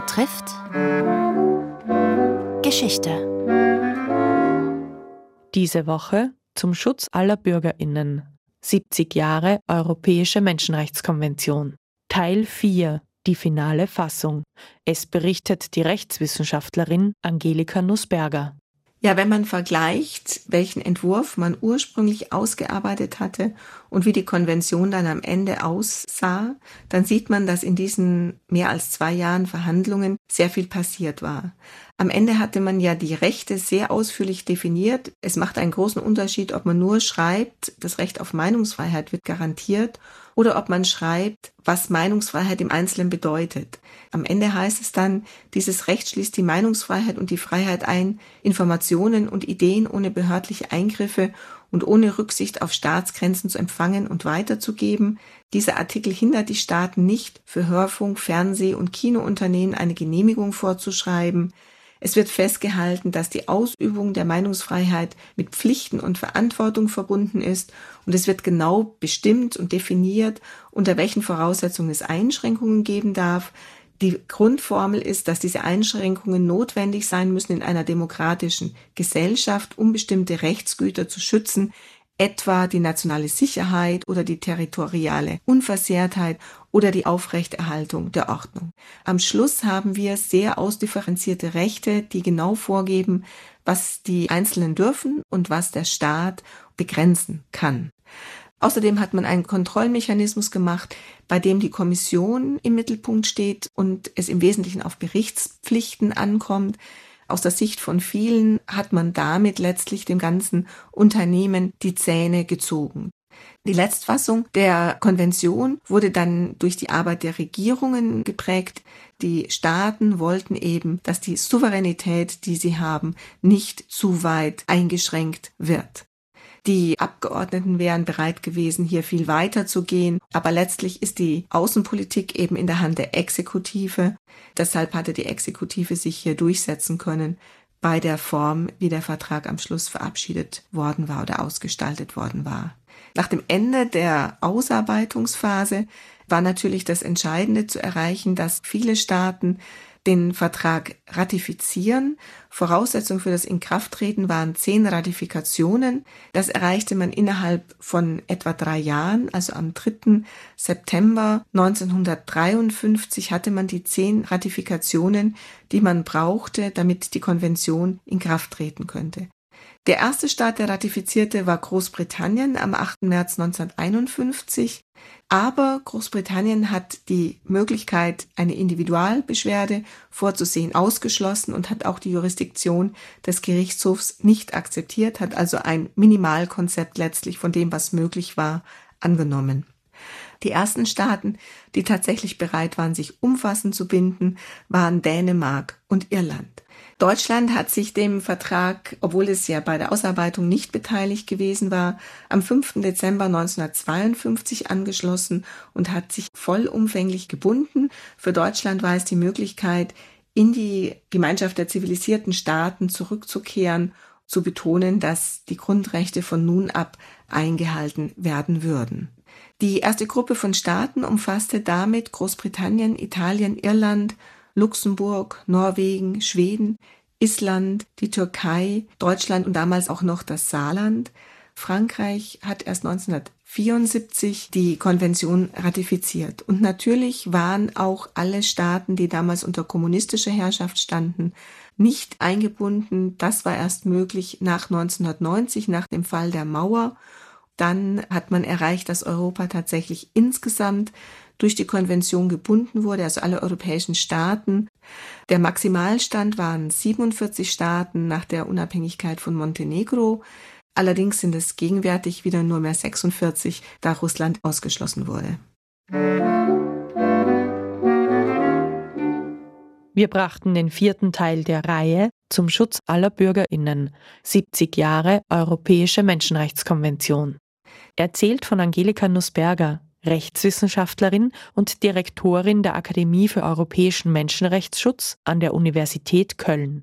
betrifft Geschichte. Diese Woche zum Schutz aller Bürgerinnen. 70 Jahre Europäische Menschenrechtskonvention. Teil 4. Die finale Fassung. Es berichtet die Rechtswissenschaftlerin Angelika Nussberger. Ja, wenn man vergleicht, welchen Entwurf man ursprünglich ausgearbeitet hatte und wie die Konvention dann am Ende aussah, dann sieht man, dass in diesen mehr als zwei Jahren Verhandlungen sehr viel passiert war. Am Ende hatte man ja die Rechte sehr ausführlich definiert. Es macht einen großen Unterschied, ob man nur schreibt, das Recht auf Meinungsfreiheit wird garantiert oder ob man schreibt, was Meinungsfreiheit im Einzelnen bedeutet. Am Ende heißt es dann, dieses Recht schließt die Meinungsfreiheit und die Freiheit ein, Informationen und Ideen ohne behördliche Eingriffe und ohne Rücksicht auf Staatsgrenzen zu empfangen und weiterzugeben. Dieser Artikel hindert die Staaten nicht, für Hörfunk, Fernseh- und Kinounternehmen eine Genehmigung vorzuschreiben. Es wird festgehalten, dass die Ausübung der Meinungsfreiheit mit Pflichten und Verantwortung verbunden ist und es wird genau bestimmt und definiert, unter welchen Voraussetzungen es Einschränkungen geben darf. Die Grundformel ist, dass diese Einschränkungen notwendig sein müssen in einer demokratischen Gesellschaft, um bestimmte Rechtsgüter zu schützen, etwa die nationale Sicherheit oder die territoriale Unversehrtheit oder die Aufrechterhaltung der Ordnung. Am Schluss haben wir sehr ausdifferenzierte Rechte, die genau vorgeben, was die Einzelnen dürfen und was der Staat begrenzen kann. Außerdem hat man einen Kontrollmechanismus gemacht, bei dem die Kommission im Mittelpunkt steht und es im Wesentlichen auf Berichtspflichten ankommt. Aus der Sicht von vielen hat man damit letztlich dem ganzen Unternehmen die Zähne gezogen. Die Letztfassung der Konvention wurde dann durch die Arbeit der Regierungen geprägt. Die Staaten wollten eben, dass die Souveränität, die sie haben, nicht zu weit eingeschränkt wird. Die Abgeordneten wären bereit gewesen, hier viel weiter zu gehen. Aber letztlich ist die Außenpolitik eben in der Hand der Exekutive. Deshalb hatte die Exekutive sich hier durchsetzen können bei der Form, wie der Vertrag am Schluss verabschiedet worden war oder ausgestaltet worden war. Nach dem Ende der Ausarbeitungsphase war natürlich das Entscheidende zu erreichen, dass viele Staaten den Vertrag ratifizieren. Voraussetzung für das Inkrafttreten waren zehn Ratifikationen. Das erreichte man innerhalb von etwa drei Jahren. Also am 3. September 1953 hatte man die zehn Ratifikationen, die man brauchte, damit die Konvention in Kraft treten könnte. Der erste Staat, der ratifizierte, war Großbritannien am 8. März 1951. Aber Großbritannien hat die Möglichkeit, eine Individualbeschwerde vorzusehen, ausgeschlossen und hat auch die Jurisdiktion des Gerichtshofs nicht akzeptiert, hat also ein Minimalkonzept letztlich von dem, was möglich war, angenommen. Die ersten Staaten, die tatsächlich bereit waren, sich umfassend zu binden, waren Dänemark und Irland. Deutschland hat sich dem Vertrag, obwohl es ja bei der Ausarbeitung nicht beteiligt gewesen war, am 5. Dezember 1952 angeschlossen und hat sich vollumfänglich gebunden. Für Deutschland war es die Möglichkeit, in die Gemeinschaft der zivilisierten Staaten zurückzukehren, zu betonen, dass die Grundrechte von nun ab eingehalten werden würden. Die erste Gruppe von Staaten umfasste damit Großbritannien, Italien, Irland, Luxemburg, Norwegen, Schweden, Island, die Türkei, Deutschland und damals auch noch das Saarland. Frankreich hat erst 1974 die Konvention ratifiziert. Und natürlich waren auch alle Staaten, die damals unter kommunistischer Herrschaft standen, nicht eingebunden. Das war erst möglich nach 1990, nach dem Fall der Mauer. Dann hat man erreicht, dass Europa tatsächlich insgesamt durch die Konvention gebunden wurde, also alle europäischen Staaten. Der Maximalstand waren 47 Staaten nach der Unabhängigkeit von Montenegro. Allerdings sind es gegenwärtig wieder nur mehr 46, da Russland ausgeschlossen wurde. Wir brachten den vierten Teil der Reihe zum Schutz aller Bürgerinnen 70 Jahre Europäische Menschenrechtskonvention. Erzählt von Angelika Nussberger, Rechtswissenschaftlerin und Direktorin der Akademie für europäischen Menschenrechtsschutz an der Universität Köln.